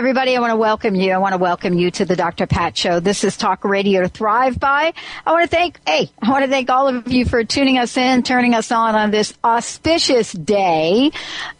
Everybody, I want to welcome you. I want to welcome you to the Dr. Pat Show. This is Talk Radio to Thrive By. I want to thank, hey, I want to thank all of you for tuning us in, turning us on on this auspicious day.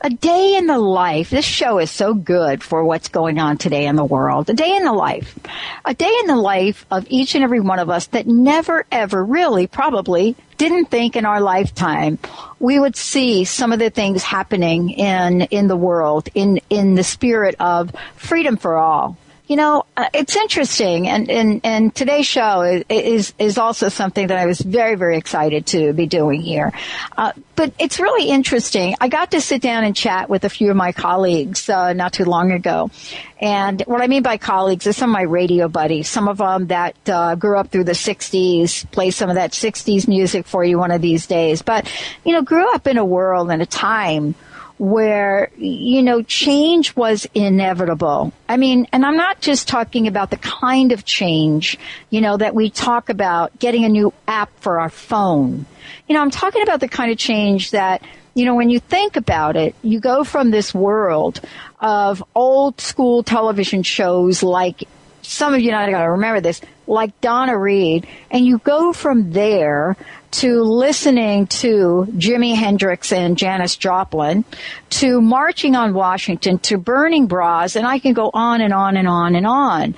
A day in the life. This show is so good for what's going on today in the world. A day in the life. A day in the life of each and every one of us that never ever really probably didn't think in our lifetime we would see some of the things happening in in the world in in the spirit of freedom for all you know, uh, it's interesting, and, and, and today's show is, is, is also something that I was very, very excited to be doing here. Uh, but it's really interesting. I got to sit down and chat with a few of my colleagues uh, not too long ago, and what I mean by colleagues is some of my radio buddies, some of them that uh, grew up through the '60s, play some of that '60s music for you one of these days, but you know, grew up in a world and a time where, you know, change was inevitable. I mean, and I'm not just talking about the kind of change, you know, that we talk about getting a new app for our phone. You know, I'm talking about the kind of change that, you know, when you think about it, you go from this world of old school television shows like some of you not going to remember this, like Donna Reed, and you go from there to listening to Jimi Hendrix and Janis Joplin, to marching on Washington, to burning bras, and I can go on and on and on and on.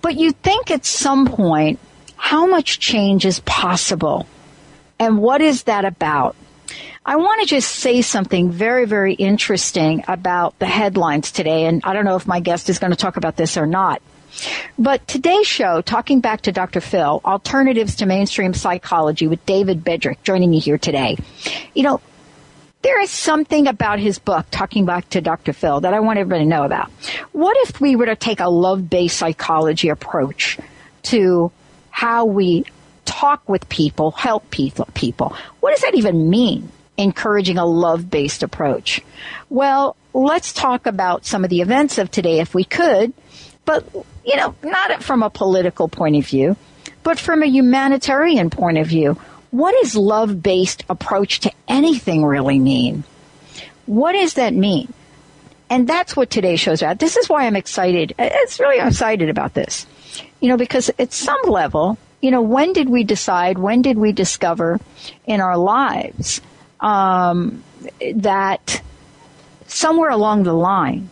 But you think at some point, how much change is possible? And what is that about? I want to just say something very, very interesting about the headlines today, and I don't know if my guest is going to talk about this or not. But today's show, talking back to Dr. Phil, Alternatives to Mainstream Psychology with David Bedrick joining me here today. You know, there is something about his book, talking back to Dr. Phil, that I want everybody to know about. What if we were to take a love-based psychology approach to how we talk with people, help people? What does that even mean? Encouraging a love-based approach. Well, let's talk about some of the events of today if we could but, you know, not from a political point of view, but from a humanitarian point of view. What does love-based approach to anything really mean? What does that mean? And that's what today's show's about. This is why I'm excited. It's really I'm excited about this. You know, because at some level, you know, when did we decide, when did we discover in our lives um, that somewhere along the line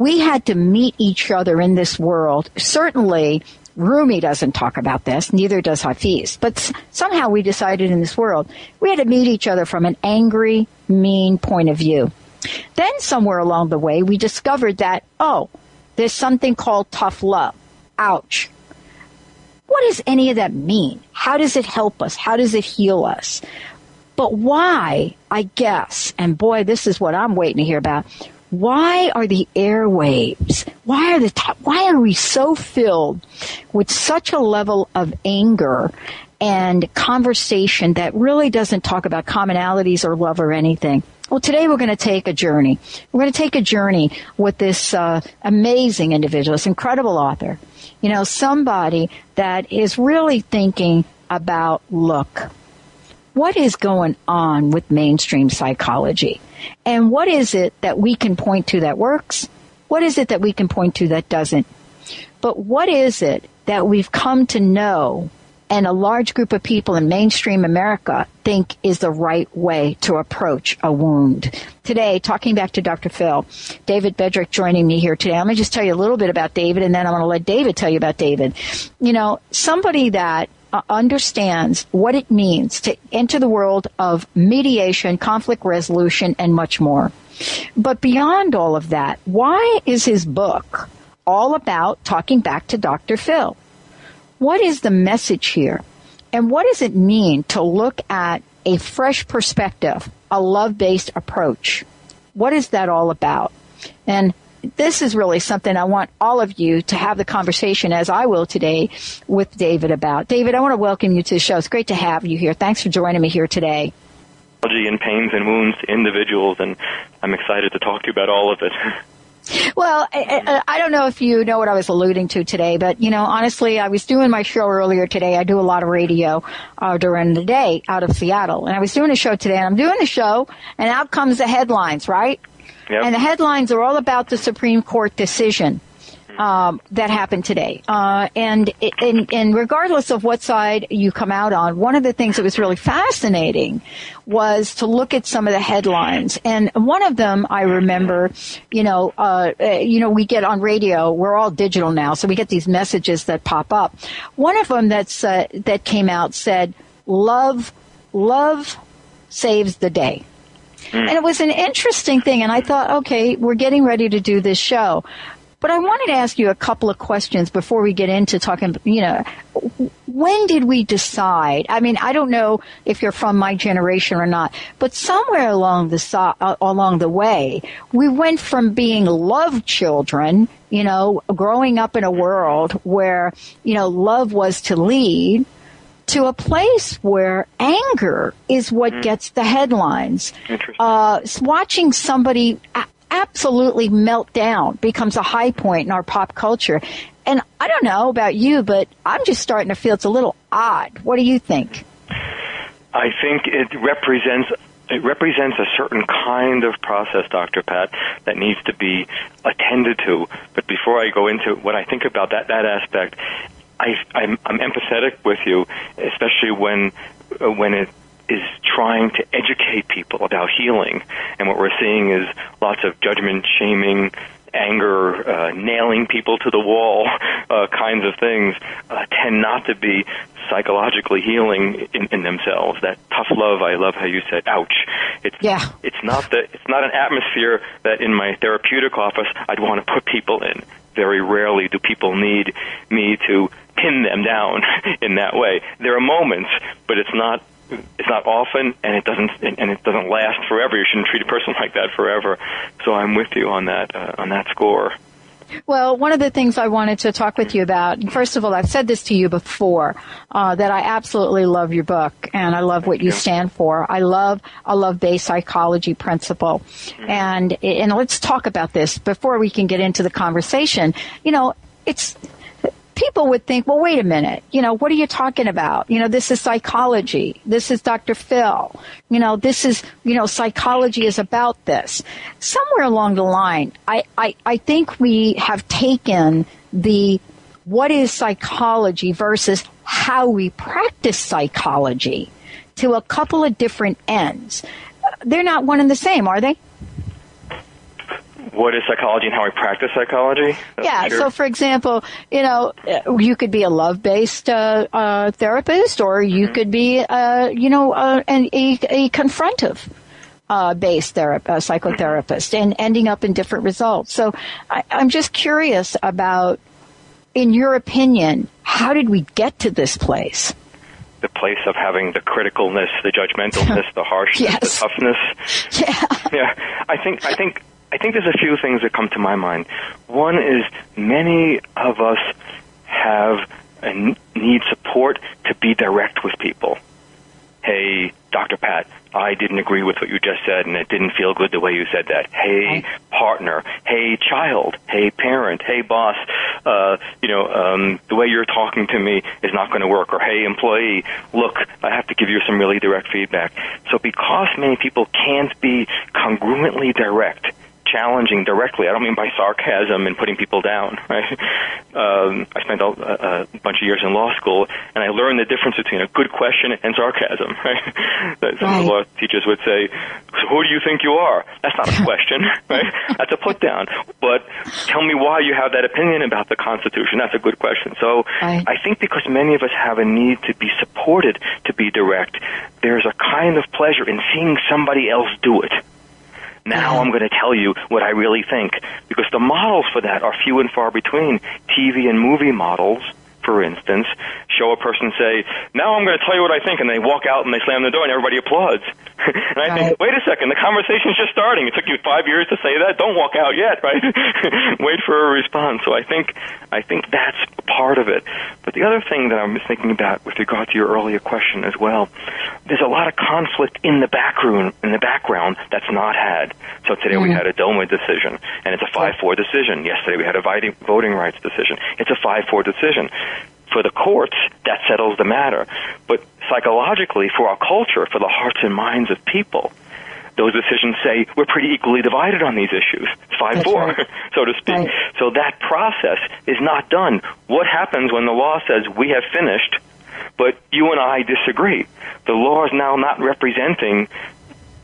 we had to meet each other in this world. Certainly, Rumi doesn't talk about this, neither does Hafiz. But somehow we decided in this world we had to meet each other from an angry, mean point of view. Then somewhere along the way we discovered that, oh, there's something called tough love. Ouch. What does any of that mean? How does it help us? How does it heal us? But why, I guess, and boy, this is what I'm waiting to hear about, why are the airwaves, why are the, why are we so filled with such a level of anger and conversation that really doesn't talk about commonalities or love or anything? Well, today we're going to take a journey. We're going to take a journey with this uh, amazing individual, this incredible author. You know, somebody that is really thinking about look. What is going on with mainstream psychology? And what is it that we can point to that works? What is it that we can point to that doesn't? But what is it that we've come to know and a large group of people in mainstream America think is the right way to approach a wound. Today, talking back to Dr. Phil, David Bedrick joining me here today. Let me just tell you a little bit about David and then I'm going to let David tell you about David. You know, somebody that uh, understands what it means to enter the world of mediation, conflict resolution, and much more. But beyond all of that, why is his book all about talking back to Dr. Phil? What is the message here? And what does it mean to look at a fresh perspective, a love-based approach? What is that all about? And this is really something I want all of you to have the conversation as I will today with David about. David, I want to welcome you to the show. It's great to have you here. Thanks for joining me here today. And pains and wounds to individuals, and I'm excited to talk to you about all of it. Well, I, I, don't know if you know what I was alluding to today, but you know, honestly, I was doing my show earlier today. I do a lot of radio uh, during the day out of Seattle, and I was doing a show today, and I'm doing the show, and out comes the headlines, right? Yep. And the headlines are all about the Supreme Court decision. Um, that happened today. Uh, and, and, and regardless of what side you come out on, one of the things that was really fascinating was to look at some of the headlines. And one of them I remember, you know, uh, you know, we get on radio, we're all digital now, so we get these messages that pop up. One of them that's, uh, that came out said, love, love saves the day. Mm. And it was an interesting thing. And I thought, okay, we're getting ready to do this show. But I wanted to ask you a couple of questions before we get into talking, you know, when did we decide? I mean, I don't know if you're from my generation or not, but somewhere along the so- uh, along the way, we went from being love children, you know, growing up in a world where, you know, love was to lead to a place where anger is what mm. gets the headlines. Uh, watching somebody absolutely melt down becomes a high point in our pop culture. And I don't know about you, but I'm just starting to feel it's a little odd. What do you think? I think it represents it represents a certain kind of process, Dr. Pat, that needs to be attended to. But before I go into what I think about that that aspect, I, I'm, I'm empathetic with you, especially when uh, when it is trying to educate people about healing, and what we're seeing is lots of judgment, shaming, anger, uh, nailing people to the wall, uh, kinds of things, uh, tend not to be psychologically healing in, in themselves. That tough love, I love how you said, ouch. It's, yeah. it's not the, it's not an atmosphere that in my therapeutic office I'd want to put people in. Very rarely do people need me to pin them down in that way. There are moments, but it's not it's not often and it doesn't and it doesn't last forever. You shouldn't treat a person like that forever. So I'm with you on that uh, on that score. Well, one of the things I wanted to talk with you about, first of all, I've said this to you before, uh, that I absolutely love your book and I love what you stand for. I love a love-based psychology principle. Mm-hmm. And, and let's talk about this before we can get into the conversation. You know, it's, people would think, well, wait a minute, you know, what are you talking about? You know, this is psychology. This is Dr. Phil. You know, this is, you know, psychology is about this. Somewhere along the line, I, I, I think we have taken the what is psychology versus how we practice psychology to a couple of different ends. They're not one and the same, are they? What is psychology and how I practice psychology. That's yeah. So, for example, you know, you could be a love-based uh, uh, therapist, or you mm-hmm. could be, uh, you know, uh, an, a, a confrontive. Uh, based thera- uh, psychotherapist and ending up in different results. So I, I'm just curious about, in your opinion, how did we get to this place? the place of having the criticalness, the judgmentalness, the harshness, yes. the toughness. Yeah. Yeah. I think I think I think there's a few things that come to my mind. One is many of us have and need support to be direct with people. Hey, Dr. Pat, I didn't agree with what you just said and it didn't feel good the way you said that. Hey, partner. Hey, child. Hey, parent. Hey, boss. Uh, you know, um, the way you're talking to me is not going to work. Or hey, employee, look, I have to give you some really direct feedback. So because many people can't be congruently direct, challenging directly. I don't mean by sarcasm and putting people down. Right? Um, I spent a, a bunch of years in law school, and I learned the difference between a good question and sarcasm. Right? Some right. of the law teachers would say, so "Who do you think you are?" That's not a question, right? That's a put down. But tell me why you have that opinion about the Constitution. That's a good question. So right. I think because many of us have a need to be supported, to be direct, there's a kind of pleasure in seeing somebody else do it. Now I'm going to tell you what I really think. Because the models for that are few and far between. TV and movie models, for instance, show a person say, now I'm going to tell you what I think, and they walk out and they slam the door and everybody applauds. and I right. think, wait a second, the conversation's just starting. It took you five years to say that. Don't walk out yet, right? wait for a response. So I think, I think that's part of it. But the other thing that I'm thinking about with regard to your earlier question as well, there's a lot of conflict in the background, in the background that's not had. So today mm-hmm. we had a DOMA decision, and it's a 5-4 decision. Yesterday we had a voting rights decision. It's a 5-4 decision for the courts, that settles the matter. But psychologically, for our culture, for the hearts and minds of people, those decisions say we're pretty equally divided on these issues. Five four, right. so to speak. Right. So that process is not done. What happens when the law says we have finished, but you and I disagree? The law is now not representing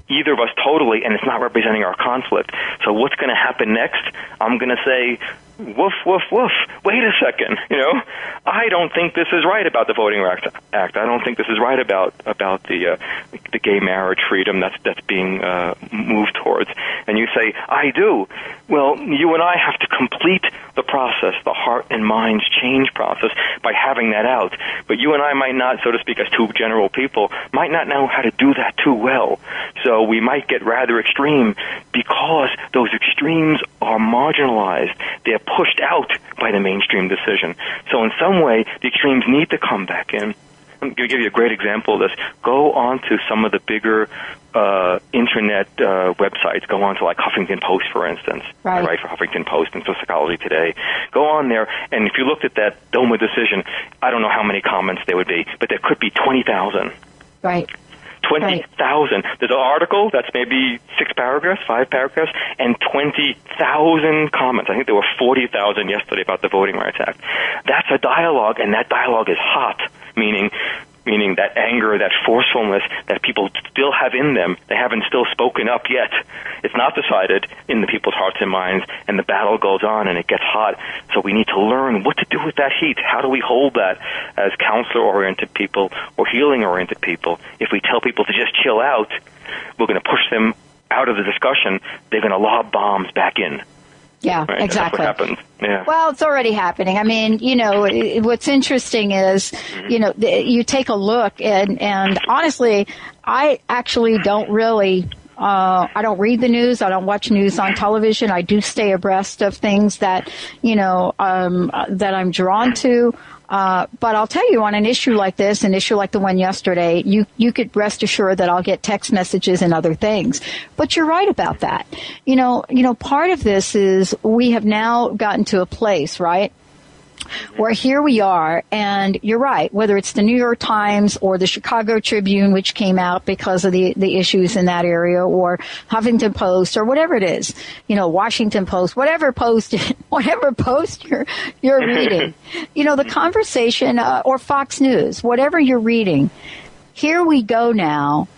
either of us totally, and it's not representing our conflict. So what's going to happen next? I'm going to say woof, woof, woof. Wait a second. You know, I don't think this is right about the Voting Rights Act. I don't think this is right about about the uh, the gay marriage freedom that's that's being uh, moved towards. And you say, I do. Well, you and I have to complete the process, the heart and minds change process, by having that out. But you and I might not, so to speak, as two general people, might not know how to do that too well. So we might get rather extreme because those extremes are marginalized. They're pushed out by the mainstream decision. So in some way, the extremes need to come back in. I'm going to give you a great example of this. Go on to some of the bigger uh, internet uh, websites. Go on to like Huffington Post, for instance. Right. I write for Huffington Post and for Psychology Today. Go on there, and if you looked at that DOMA decision, I don't know how many comments there would be, but there could be 20,000. Right. 20,000. Right. There's an article that's maybe six paragraphs, five paragraphs, and 20,000 comments. I think there were 40,000 yesterday about the Voting Rights Act. That's a dialogue, and that dialogue is hot, meaning meaning that anger, that forcefulness that people still have in them, they haven't still spoken up yet. It's not decided in the people's hearts and minds, and the battle goes on and it gets hot. So we need to learn what to do with that heat. How do we hold that as counselor-oriented people or healing-oriented people? If we tell people to just chill out, we're going to push them out of the discussion. They're going to lob bombs back in. Yeah, right? exactly. happens. Yeah. Well, it's already happening. I mean, you know, what's interesting is, mm-hmm. you know, you take a look and, and honestly, I actually don't really uh, I don't read the news. I don't watch news on television. I do stay abreast of things that, you know, um, that I'm drawn to. Uh, but I'll tell you on an issue like this, an issue like the one yesterday, you, you could rest assured that I'll get text messages and other things. But you're right about that. You know, you know, part of this is we have now gotten to a place, right? Where here we are, and you're right, whether it's the New York Times or the Chicago Tribune, which came out because of the, the issues in that area, or Huffington Post, or whatever it is, you know, Washington Post, whatever post, whatever post you're, you're reading, you know, the conversation, uh, or Fox News, whatever you're reading, here we go now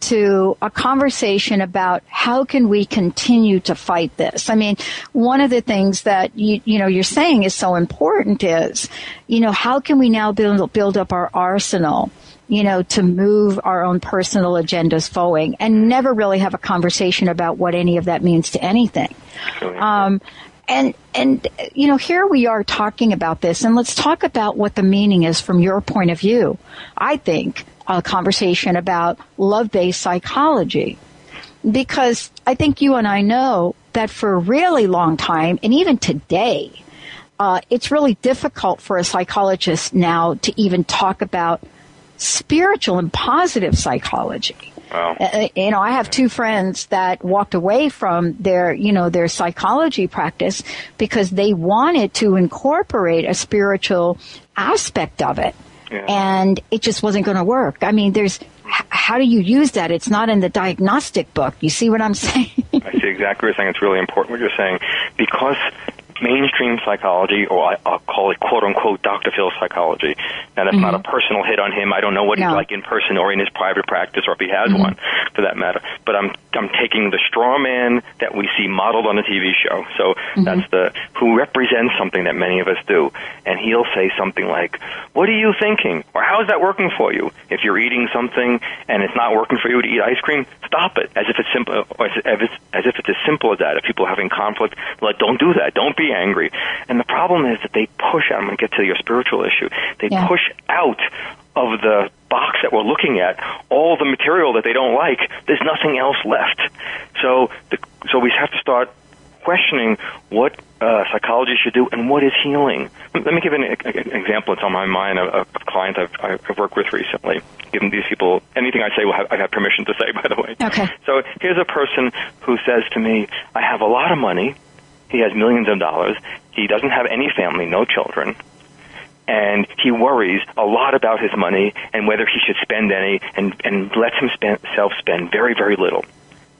to a conversation about how can we continue to fight this. I mean, one of the things that you, you know, you're saying is so important is, you know, how can we now build, build up our arsenal? you know, to move our own personal agendas forward and never really have a conversation about what any of that means to anything. Um, and and you know here we are talking about this and let's talk about what the meaning is from your point of view i think a conversation about love-based psychology. Because I think you and I know that for a really long time, and even today, uh, it's really difficult for a psychologist now to even talk about spiritual and positive psychology. Wow. Uh, you know, I have two friends that walked away from their, you know, their psychology practice because they wanted to incorporate a spiritual aspect of it. And it just wasn't going to work. I mean, there's, how do you use that? It's not in the diagnostic book. You see what I'm saying? I see exactly what you're saying. It's really important what you're saying because mainstream psychology, or I, will call it quote unquote Dr. Phil psychology. Now that's mm-hmm. not a mm-hmm. personal hit on him. I don't know what no. he's like in person or in his private practice or if he has mm-hmm. one for that matter. But I'm I'm taking the straw man that we see modeled on the TV show. So mm-hmm. that's the who represents something that many of us do. And he'll say something like, "What are you thinking?" or "How is that working for you?" If you're eating something and it's not working for you to eat ice cream, stop it. As if it's simple, or as if, as if it's as simple as that. If people are having conflict, like don't do that. Don't be angry. And the problem is that they push out. I'm going to get to your spiritual issue. They yeah. push out of the box that we're looking at all the material that they don't like. There's nothing else left. So, the, so we have to start questioning what uh, psychology should do and what is healing. Let me give an, an example that's on my mind of a client I've, I've worked with recently. Given these people, anything I say will have, I have permission to say, by the way. Okay. So here's a person who says to me, I have a lot of money. He has millions of dollars. He doesn't have any family, no children. And he worries a lot about his money and whether he should spend any and, and lets himself spend very, very little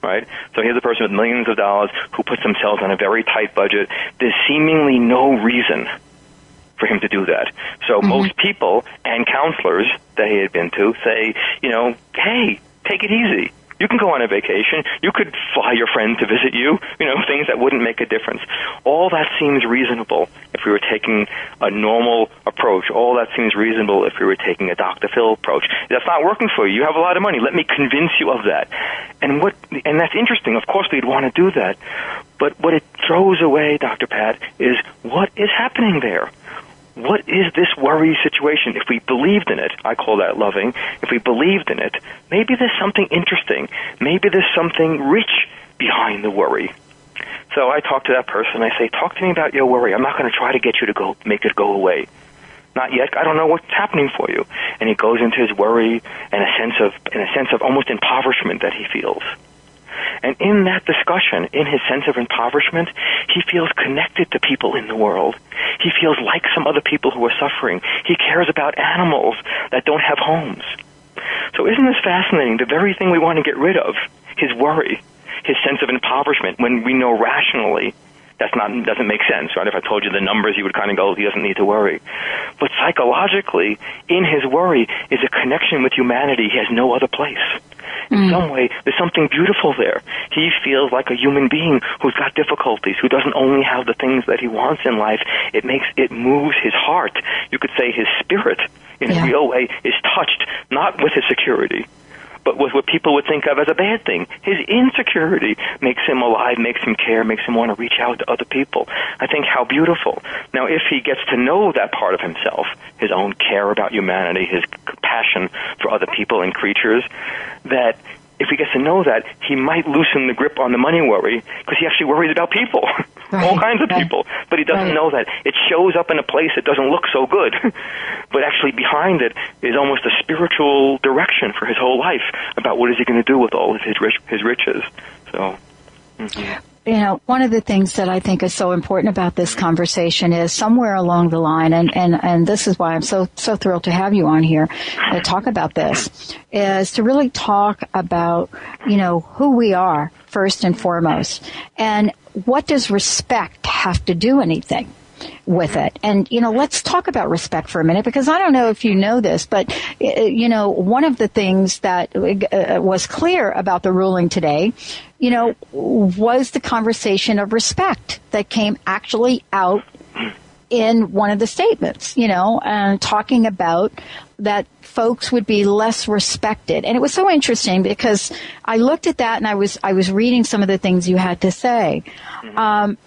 right? So here's a person with millions of dollars who puts themselves on a very tight budget. There's seemingly no reason for him to do that. So mm-hmm. most people and counselors that he had been to say, you know, hey, take it easy. You can go on a vacation. You could fly your friend to visit you. You know, things that wouldn't make a difference. All that seems reasonable if we were taking a normal approach. All that seems reasonable if we were taking a Dr. Phil approach. That's not working for you. You have a lot of money. Let me convince you of that. And what, and that's interesting. Of course we'd want to do that. But what it throws away, Dr. Pat, is what is happening there? What is this worry situation? If we believed in it, I call that loving. If we believed in it, maybe there's something interesting. Maybe there's something rich behind the worry. So I talk to that person. I say, talk to me about your worry. I'm not going to try to get you to go make it go away. Not yet. I don't know what's happening for you. And he goes into his worry and a sense of, in a sense of almost impoverishment that he feels. And in that discussion, in his sense of impoverishment, he feels connected to people in the world. He feels like some other people who are suffering. He cares about animals that don't have homes. So isn't this fascinating? The very thing we want to get rid of, his worry, his sense of impoverishment, when we know rationally that's not doesn't make sense, right? If I told you the numbers, you would kind of go, he doesn't need to worry. But psychologically, in his worry is a connection with humanity he has no other place. In mm. some way, there's something beautiful there. He feels like a human being who's got difficulties, who doesn't only have the things that he wants in life. It makes it moves his heart. You could say his spirit, in yeah. a real way, is touched not with his security, but with what people would think of as a bad thing. His insecurity makes him alive, makes him care, makes him want to reach out to other people. I think how beautiful. Now, if he gets to know that part of himself, his own care about humanity, his passion for other people and creatures, that if he gets to know that, he might loosen the grip on the money worry because he actually worries about people, right, all kinds of right. people. But he doesn't right. know that it shows up in a place that doesn't look so good, but actually behind it is almost a spiritual direction for his whole life about what is he going to do with all of his rich, his riches. So. Mm-hmm you know, one of the things that I think is so important about this conversation is somewhere along the line, and, and, and this is why I'm so, so thrilled to have you on here to talk about this, is to really talk about, you know, who we are first and foremost. And what does respect have to do anything? with it. And, you know, let's talk about respect for a minute because I don't know if you know this, but, uh, you know, one of the things that uh, was clear about the ruling today you know, was the conversation of respect that came actually out in one of the statements, you know, and talking about that folks would be less respected. And it was so interesting because I looked at that and I was, I was reading some of the things you had to say. Mm-hmm. Um,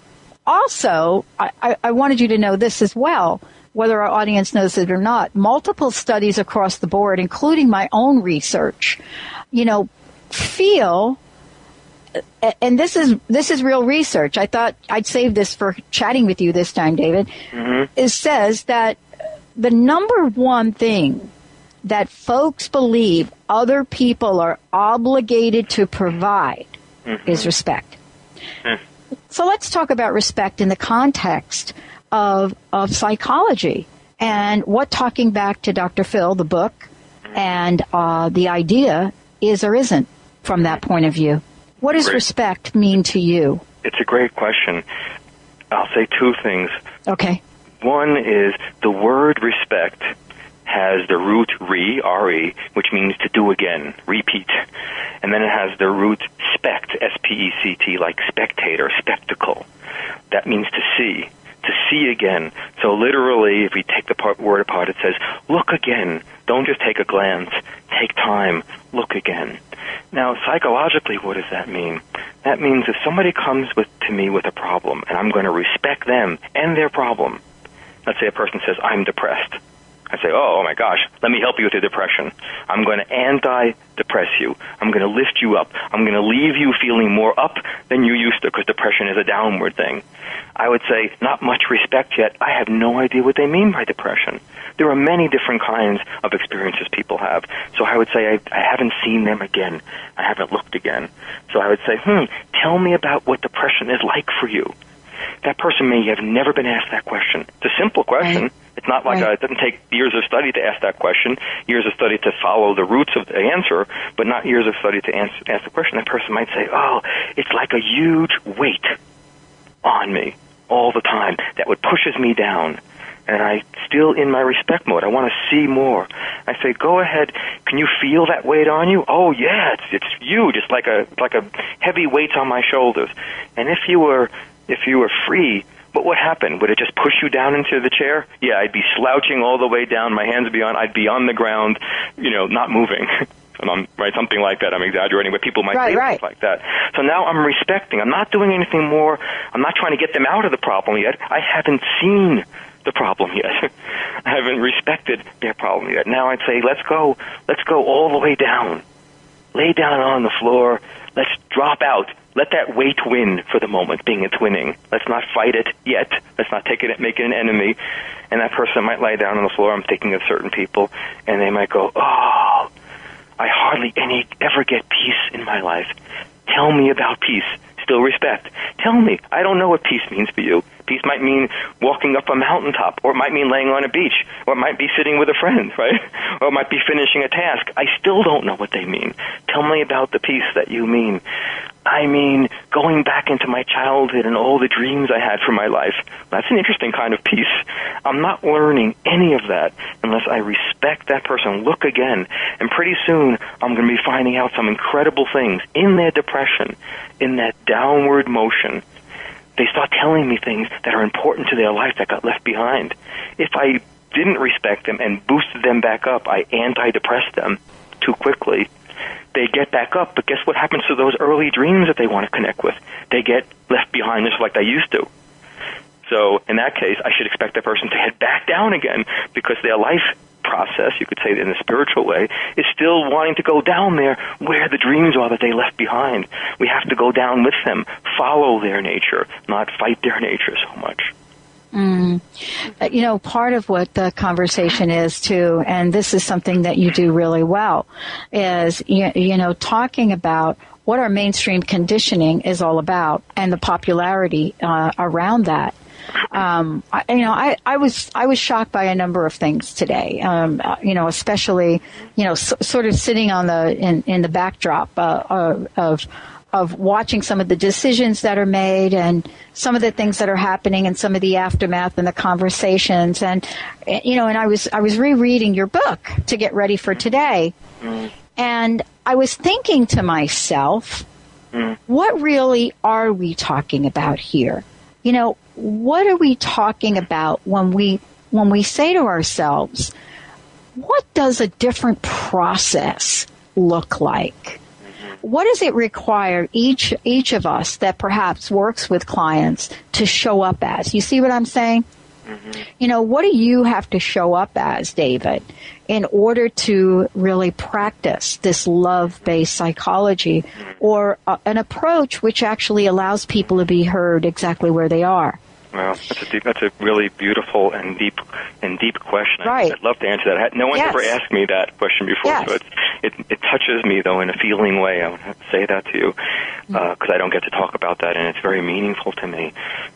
also, I, I wanted you to know this as well whether our audience knows it or not, multiple studies across the board, including my own research, you know, feel and this is this is real research. I thought I'd save this for chatting with you this time, David. Mm-hmm. It says that the number one thing that folks believe other people are obligated to provide mm-hmm. is respect. Mm-hmm. So let's talk about respect in the context of of psychology and what talking back to Dr. Phil, the book, mm-hmm. and uh, the idea is or isn't from that point of view. What does Great. respect mean to you? It's a great question. I'll say two things. Okay. One is the word respect has the root re, R-E, which means to do again, repeat. And then it has the root spect, S-P-E-C-T, like spectator, spectacle. That means to see, to see again. So literally, if we take the part, word apart, it says, look again. Don't just take a glance. Take time. Look again. Now, psychologically, what does that mean? That means if somebody comes with, to me with a problem, and I'm going to respect them and their problem. Let's say a person says, I'm depressed. I say, oh, oh my gosh, let me help you with your depression. I'm going to anti-depress you. I'm going to lift you up. I'm going to leave you feeling more up than you used to because depression is a downward thing. I would say, not much respect yet. I have no idea what they mean by depression. There are many different kinds of experiences people have. So I would say I, I haven't seen them again. I haven't looked again. So I would say, hmm, tell me about what depression is like for you. That person may have never been asked that question. It's a simple question. Right. It's not like Right. a, it doesn't take years of study to ask that question, years of study to follow the roots of the answer, but not years of study to answer, ask the question. That person might say, "Oh, it's like a huge weight on me all the time that would pushes me down." And I still in my respect mode. I want to see more. I say, "Go ahead. Can you feel that weight on you?" "Oh, yeah, it's it's huge. It's like a like a heavy weight on my shoulders." And if you were if you were free, what would happen? Would it just push you down into the chair? Yeah, I'd be slouching all the way down. My hands would be on. I'd be on the ground, you know, not moving. And I'm, right, something like that. I'm exaggerating, but people might Right, right. like that. So now I'm respecting. I'm not doing anything more. I'm not trying to get them out of the problem yet. I haven't seen the problem yet. I haven't respected their problem yet. Now I'd say, let's go. Let's go all the way down lay down on the floor. Let's drop out. Let that weight win for the moment, being it's winning. Let's not fight it yet. Let's not take it, make it an enemy. And that person might lie down on the floor. I'm thinking of certain people, and they might go, "Oh, I hardly any ever get peace in my life. Tell me about peace. Still respect. Tell me. I don't know what peace means for you. Peace might mean walking up a mountaintop, or it might mean laying on a beach, or it might be sitting with a friend, right? Or it might be finishing a task. I still don't know what they mean. Tell me about the peace that you mean. I mean, going back into my childhood and all the dreams I had for my life. That's an interesting kind of peace. I'm not learning any of that unless I respect that person. Look again. And pretty soon, I'm going to be finding out some incredible things in their depression, in that downward motion. They start telling me things that are important to their life that got left behind. If I didn't respect them and boosted them back up, I anti-depressed them too quickly they get back up, but guess what happens to those early dreams that they want to connect with? They get left behind just like they used to. So in that case, I should expect that person to head back down again because their life process, you could say in a spiritual way, is still wanting to go down there where the dreams are that they left behind. We have to go down with them, follow their nature, not fight their nature so much. Uh, you know, part of what the conversation is too, and this is something that you do really well, is, you, you know, talking about what our mainstream conditioning is all about and the popularity uh, around that. Um, I, you know, I, I was I was shocked by a number of things today. Um, uh, you know, especially you know, s- sort of sitting on the in, in the backdrop uh, uh, of of watching some of the decisions that are made and some of the things that are happening and some of the aftermath and the conversations. And eh, you know and I was I was rereading your book to get ready for today. And I was thinking to myself what really are we talking about here you know what are we talking about when we when we say to ourselves what does a different process look like what does it require each each of us that perhaps works with clients to show up as? You see what I'm saying? Mm-hmm. You know, what do you have to show up as, David, in order to really practice this love-based psychology mm-hmm. or uh, an approach which actually allows people to be heard exactly where they are? Well, that's a deep, that's a really beautiful and deep and deep question. Right. I'd love to answer that. Had- No one's Yes. ever asked me that question before, Yes. so it, it it touches me though in a feeling way. I want to say that to you mm-hmm. uh, because I don't get to talk about that, and it's very meaningful to me.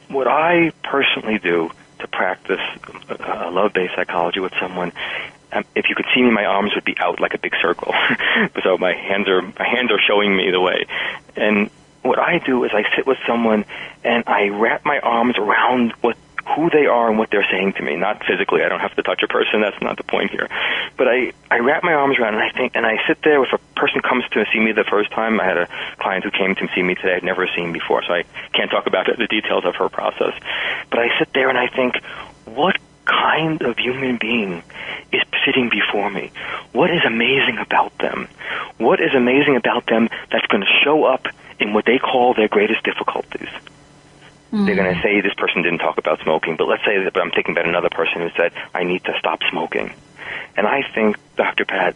What I personally do to practice uh, love-based psychology with someone. Um, if you could see me, my arms would be out like a big circle. so my hands are my hands are showing me the way. And what I do is I sit with someone and I wrap my arms around what who they are and what they're saying to me. Not physically. I don't have to touch a person. That's not the point here. But I, I wrap my arms around and I think, and I sit there. If a person comes to see me the first time, I had a client who came to see me today I'd never seen before, so I can't talk about the details of her process. But I sit there and I think, what kind of human being is sitting before me? What is amazing about them? What is amazing about them that's going to show up in what they call their greatest difficulties? Mm. They're going to say this person didn't talk about smoking, but let's say that but I'm thinking about another person who said I need to stop smoking. And I think, Dr. Pat,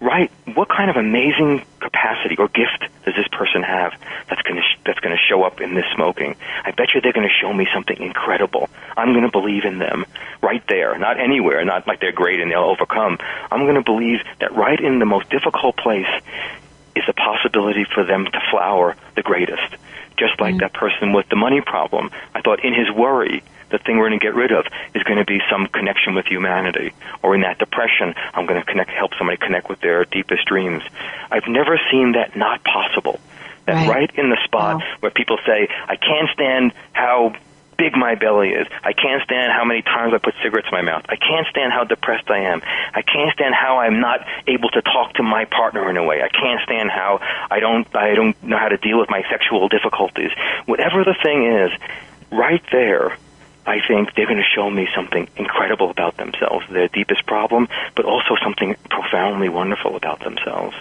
right, what kind of amazing capacity or gift does this person have that's going to sh- that's going to show up in this smoking? I bet you they're going to show me something incredible. I'm going to believe in them right there, not anywhere, not like they're great and they'll overcome. I'm going to believe that right in the most difficult place is a possibility for them to flower the greatest just like mm. that person with the money problem. I thought in his worry, the thing we're going to get rid of is going to be some connection with humanity. Or in that depression, I'm going to connect, help somebody connect with their deepest dreams. I've never seen that not possible. That right, right in the spot wow. where people say, I can't stand how big my belly is. I can't stand how many times I put cigarettes in my mouth. I can't stand how depressed I am. I can't stand how I'm not able to talk to my partner in a way. I can't stand how I don't I don't know how to deal with my sexual difficulties. Whatever the thing is, right there I think they're going to show me something incredible about themselves, their deepest problem, but also something profoundly wonderful about themselves.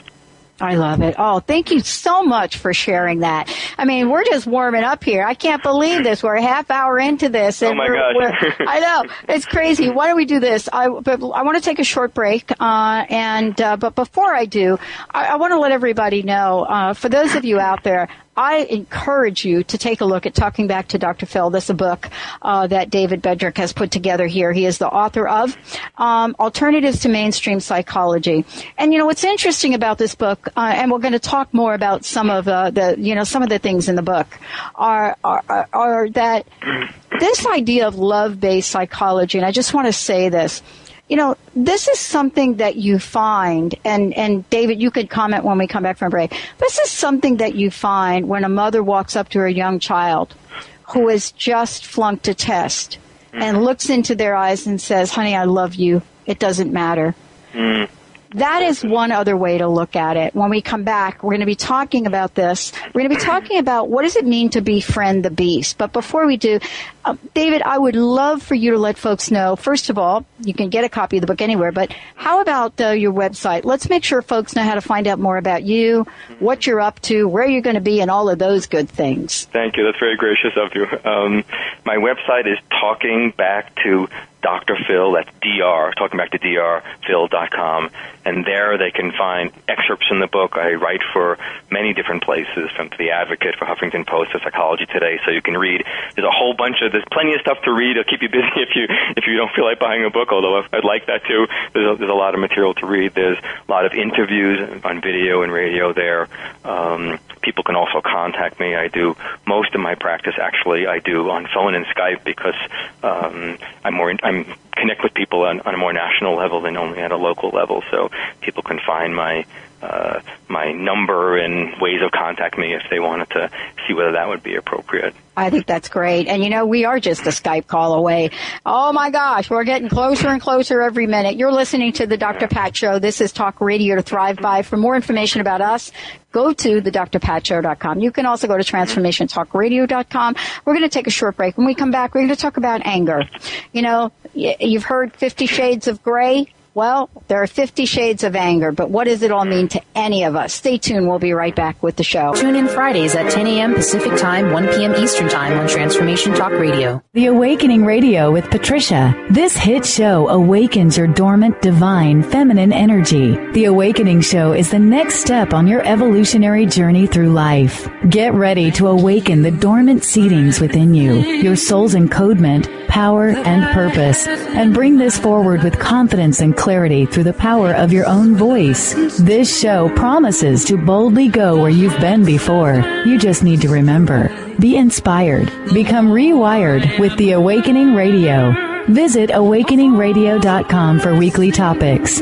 I love it. Oh, thank you so much for sharing that. I mean, we're just warming up here. I can't believe this. We're a half hour into this. And oh my gosh. I know. It's crazy. Why don't we do this? I, but I want to take a short break. Uh, and, uh, but before I do, I, I want to let everybody know, uh, for those of you out there, I encourage you to take a look at Talking Back to Dr. Phil. This is a book uh, that David Bedrick has put together here. He is the author of um, Alternatives to Mainstream Psychology. And you know what's interesting about this book, uh, and we're going to talk more about some of uh, the you know some of the things in the book, are are, are that this idea of love-based psychology. And I just want to say this you know, this is something that you find, and, and David, you could comment when we come back from break. This is something that you find when a mother walks up to her young child who has just flunked a test and looks into their eyes and says, honey, I love you. It doesn't matter. Mm. That is one other way to look at it. When we come back, we're going to be talking about this. We're going to be talking about what does it mean to befriend the beast. But before we do, uh, David, I would love for you to let folks know. First of all, you can get a copy of the book anywhere, but how about uh, your website? Let's make sure folks know how to find out more about you, what you're up to, where you're going to be, and all of those good things. Thank you. That's very gracious of you. Um, my website is talking back to Dr. Phil, that's DR, talking back to DR, Phil.com. And there they can find excerpts in the book. I write for many different places, from The Advocate, for Huffington Post, to Psychology Today, so you can read. There's a whole bunch of, there's plenty of stuff to read. It'll keep you busy if you, if you don't feel like buying a book, although I'd like that too. There's a, there's a lot of material to read. There's a lot of interviews on video and radio there. Um, people can also contact me. I do most of my practice actually I do on phone and Skype because um, I'm more in, I'm connect with people on, on a more national level than only at a local level. So people can find my uh, my number and ways of contact me if they wanted to see whether that would be appropriate. I think that's great. And you know, we are just a Skype call away. Oh my gosh, we're getting closer and closer every minute. You're listening to the Dr. Pat Show. This is Talk Radio to Thrive By. For more information about us, go to the drpatshow.com. You can also go to transformationtalkradio.com. We're going to take a short break. When we come back, we're going to talk about anger. You know, you've heard Fifty Shades of Grey. Well, there are 50 shades of anger, but what does it all mean to any of us? Stay tuned. We'll be right back with the show. Tune in Fridays at 10 a.m. Pacific Time, 1 p.m. Eastern Time on Transformation Talk Radio. The Awakening Radio with Patricia. This hit show awakens your dormant, divine, feminine energy. The Awakening Show is the next step on your evolutionary journey through life. Get ready to awaken the dormant seedings within you, your soul's encodement, power, and purpose, and bring this forward with confidence and clarity through the power of your own voice. This show promises to boldly go where you've been before. You just need to remember. Be inspired. Become rewired with the Awakening Radio. Visit awakeningradio.com for weekly topics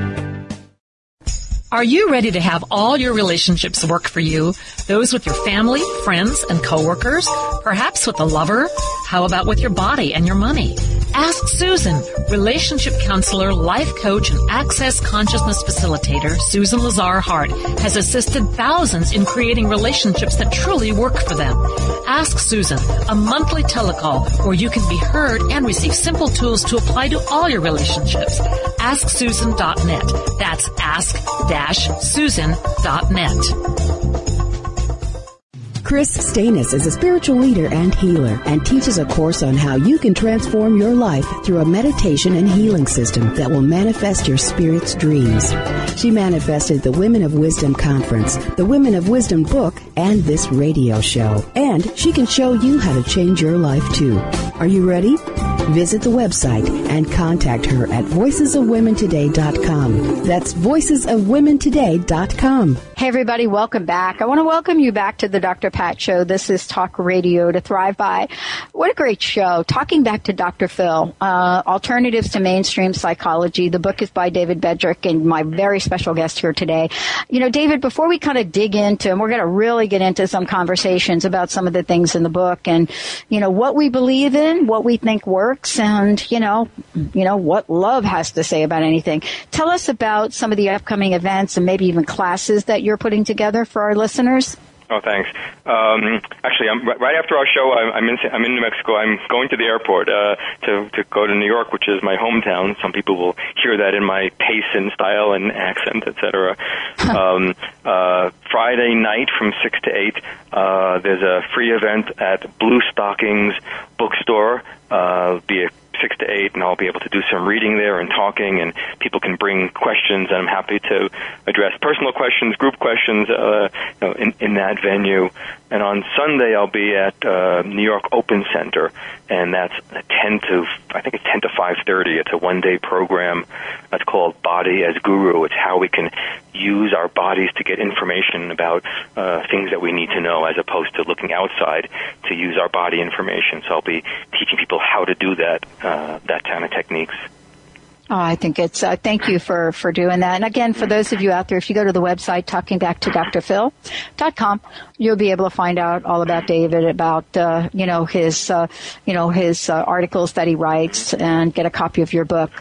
Are you ready to have all your relationships work for you? Those with your family, friends, and coworkers? Perhaps with a lover? How about with your body and your money? Ask Susan, relationship counselor, life coach, and access consciousness facilitator, Susan Lazar Hart, has assisted thousands in creating relationships that truly work for them. Ask Susan, a monthly telecall where you can be heard and receive simple tools to apply to all your relationships. AskSusan.net. That's ask-susan.net. Kris Steinnes is a spiritual leader and healer and teaches a course on how you can transform your life through a meditation and healing system that will manifest your spirit's dreams. She manifested the Women of Wisdom Conference, the Women of Wisdom book, and this radio show. And she can show you how to change your life too. Are you ready? Visit the website and contact her at voicesofwomentoday.com. That's voicesofwomentoday.com. Hey, everybody, welcome back. I want to welcome you back to the Dr. Pat Show. This is Talk Radio to Thrive By. What a great show. Talking back to Dr. Phil, uh, Alternatives to Mainstream Psychology. The book is by David Bedrick and my very special guest here today. You know, David, before we kind of dig into, and we're going to really get into some conversations about some of the things in the book and, you know, what we believe in, what we think works, and, you know, you know, what love has to say about anything. Tell us about some of the upcoming events and maybe even classes that you're putting together for our listeners. Oh, thanks. Um, actually, I'm, right after our show, I'm, I'm in I'm in New Mexico. I'm going to the airport uh, to to go to New York, which is my hometown. Some people will hear that in my pace and style and accent, etc. um, uh, Friday night from six to eight, uh, there's a free event at Blue Stockings Bookstore. Uh, be a six to eight, and I'll be able to do some reading there and talking, and people can bring questions, and I'm happy to address personal questions, group questions, uh, you know, in, in that venue. And on Sunday, I'll be at uh, New York Open Center, and that's 10 to I think it's 10 to 5:30. It's a one-day program that's called Body as Guru. It's how we can use our bodies to get information about uh, things that we need to know, as opposed to looking outside to use our body information. So I'll be teaching people how to do that uh, that kind of techniques. Oh, I think it's, uh, thank you for, for doing that. And again, for those of you out there, if you go to the website, talkingbackto you'll be able to find out all about David, about, uh, you know, his, uh, you know, his uh, articles that he writes and get a copy of your book.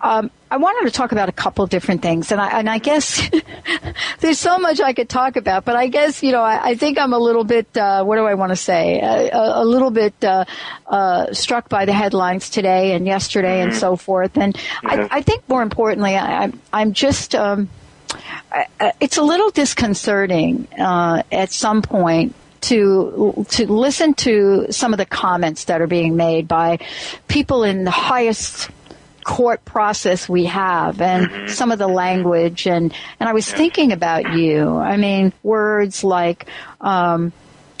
Um, I wanted to talk about a couple different things, and I, and I guess there's so much I could talk about, but I guess you know I, I think I'm a little bit uh, what do I want to say a, a, little bit uh, uh, struck by the headlines today and yesterday and mm-hmm. so forth, and I, I, think more importantly I, I'm I'm just um, it's a little disconcerting uh, at some point to to listen to some of the comments that are being made by people in the highest court process we have and mm-hmm. some of the language and and I was thinking about you. I mean, words like um,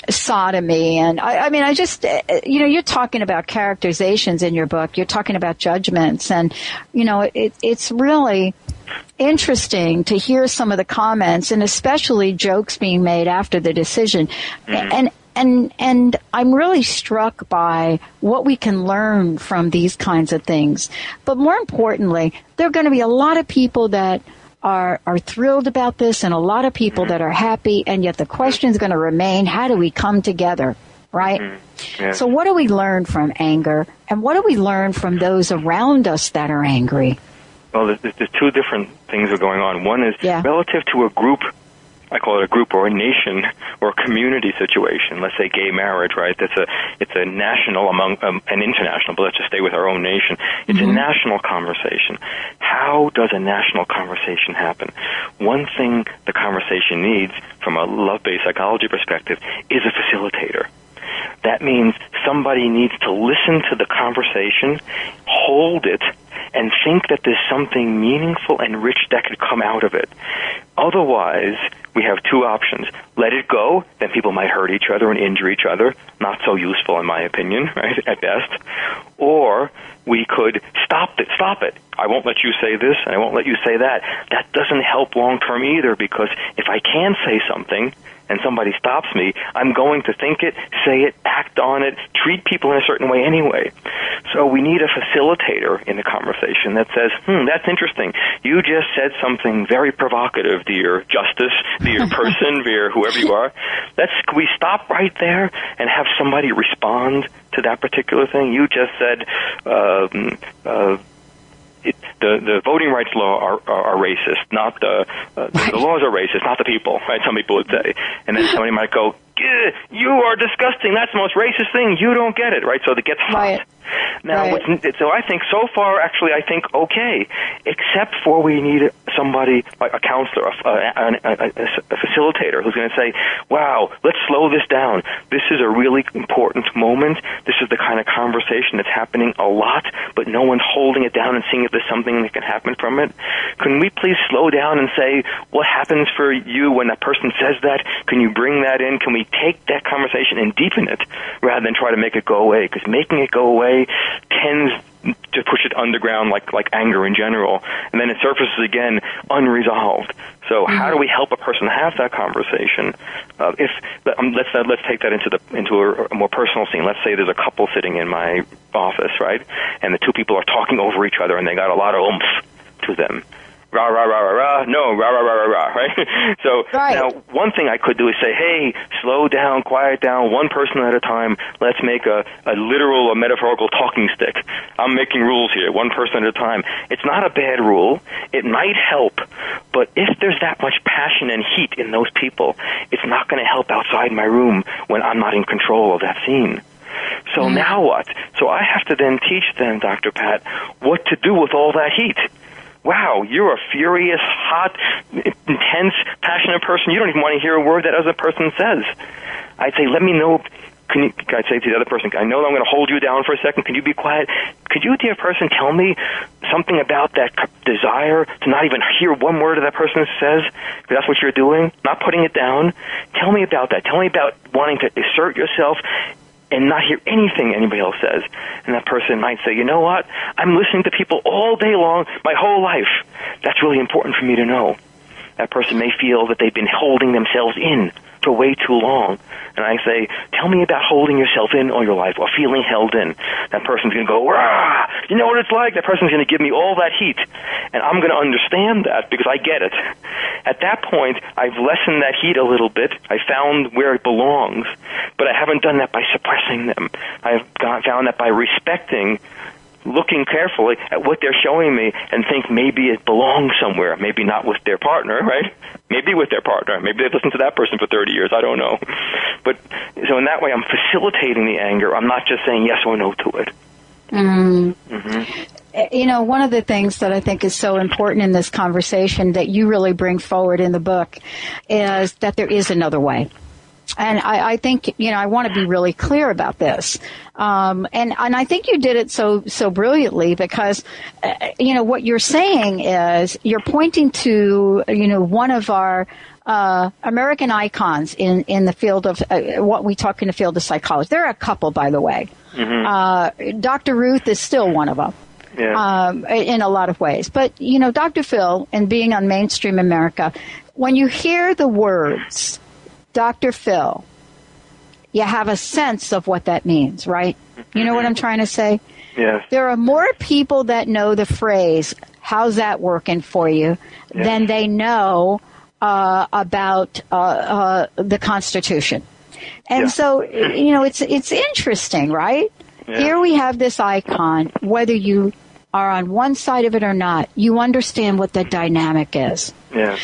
sodomy and I, I mean I just uh, you know you're talking about characterizations in your book. You're talking about judgments and you know it, it's really interesting to hear some of the comments and especially jokes being made after the decision. Mm-hmm. And and and I'm really struck by what we can learn from these kinds of things. But more importantly, there are going to be a lot of people that are are thrilled about this and a lot of people that are happy and yet the question is going to remain how do we come together right mm-hmm. yeah. so what do we learn from anger and what do we learn from those around us that are angry well there's, there's two different things are going on one is yeah. relative to a group I call it a group or a nation or a community situation. Let's say gay marriage, right? That's a it's a national among um, an international, but let's just stay with our own nation. It's mm-hmm. a national conversation. How does a national conversation happen? One thing the conversation needs, from a love-based psychology perspective, is a facilitator. That means somebody needs to listen to the conversation, hold it, and think that there's something meaningful and rich that could come out of it. Otherwise, we have two options. Let it go, then people might hurt each other and injure each other. Not so useful in my opinion, right, at best. Or we could stop it, stop it. I won't let you say this and I won't let you say that. That doesn't help long term either because if I can say something, and somebody stops me, I'm going to think it, say it, act on it, treat people in a certain way anyway. So we need a facilitator in the conversation that says, hmm, that's interesting. You just said something very provocative, dear justice, dear person, dear whoever you are. Let's, we stop right there and have somebody respond to that particular thing? You just said, um, uh, it, the the voting rights law are are, are racist, not the uh, right. the laws are racist, not the people. Right? Some people would say, and then somebody might go, "You are disgusting. That's the most racist thing. You don't get it." Right? So it gets hot. Right. Now, right. so I think so far, actually, I think okay, except for we need somebody like a counselor, a, a, a, a facilitator who's going to say, "Wow, let's slow this down. This is a really important moment. This is the kind of conversation that's happening a lot, but no one's holding it down and seeing if there's something that can happen from it. Can we please slow down and say what happens for you when that person says that? Can you bring that in? Can we take that conversation and deepen it rather than try to make it go away? Because making it go away tends to push it underground like like anger in general, and then it surfaces again unresolved. So mm-hmm. how do we help a person have that conversation? Uh, if um, let's uh, let's take that into the into a, a more personal scene. Let's say there's a couple sitting in my office, right, and the two people are talking over each other, and they got a lot of oomph to them rah rah rah rah rah. No, rah rah rah rah rah. Right. so right. now, one thing I could do is say, hey, slow down, quiet down, one person at a time. Let's make a, a literal, a metaphorical talking stick. I'm making rules here, one person at a time. It's not a bad rule. It might help, but if there's that much passion and heat in those people, it's not going to help outside my room when I'm not in control of that scene. So mm. now what? So I have to then teach them, Dr. Pat, what to do with all that heat wow, you're a furious, hot, intense, passionate person. You don't even want to hear a word that other person says. I'd say, let me know. Can you, I'd say to the other person, I know I'm going to hold you down for a second. Can you be quiet? Could you, dear person, tell me something about that desire to not even hear one word of that person says? Because that's what you're doing, not putting it down. Tell me about that. Tell me about wanting to assert yourself and not hear anything anybody else says. And that person might say, you know what? I'm listening to people all day long, my whole life. That's really important for me to know. That person may feel that they've been holding themselves in for way too long. And I say, tell me about holding yourself in all your life or feeling held in. That person's going to go, rah! You know what it's like? That person's going to give me all that heat. And I'm going to understand that because I get it. At that point, I've lessened that heat a little bit. I found where it belongs. But I haven't done that by suppressing them. I've found that by respecting looking carefully at what they're showing me and think maybe it belongs somewhere, maybe not with their partner, right? Maybe with their partner. Maybe they've listened to that person for 30 years. I don't know. But so in that way, I'm facilitating the anger. I'm not just saying yes or no to it. Mm. Mm-hmm. You know, one of the things that I think is so important in this conversation that you really bring forward in the book is that there is another way and I, I, think you know I want to be really clear about this, um, and and I think you did it so so brilliantly because uh, you know what you're saying is you're pointing to you know one of our uh, American icons in in the field of uh, what we talk in the field of psychology. There are a couple, by the way. Mm-hmm. Uh, Dr. Ruth is still one of them. Yeah. Um, in a lot of ways, but you know, Dr. Phil, and being on mainstream America, when you hear the words Dr. Phil, you have a sense of what that means, right? You know what I'm trying to say? Yes. There are more people that know the phrase, how's that working for you, yes. than they know uh, about uh, uh, the Constitution. And yeah. so, you know, it's, it's interesting, right? Yeah. Here we have this icon, whether you are on one side of it or not, you understand what the dynamic is. Yeah.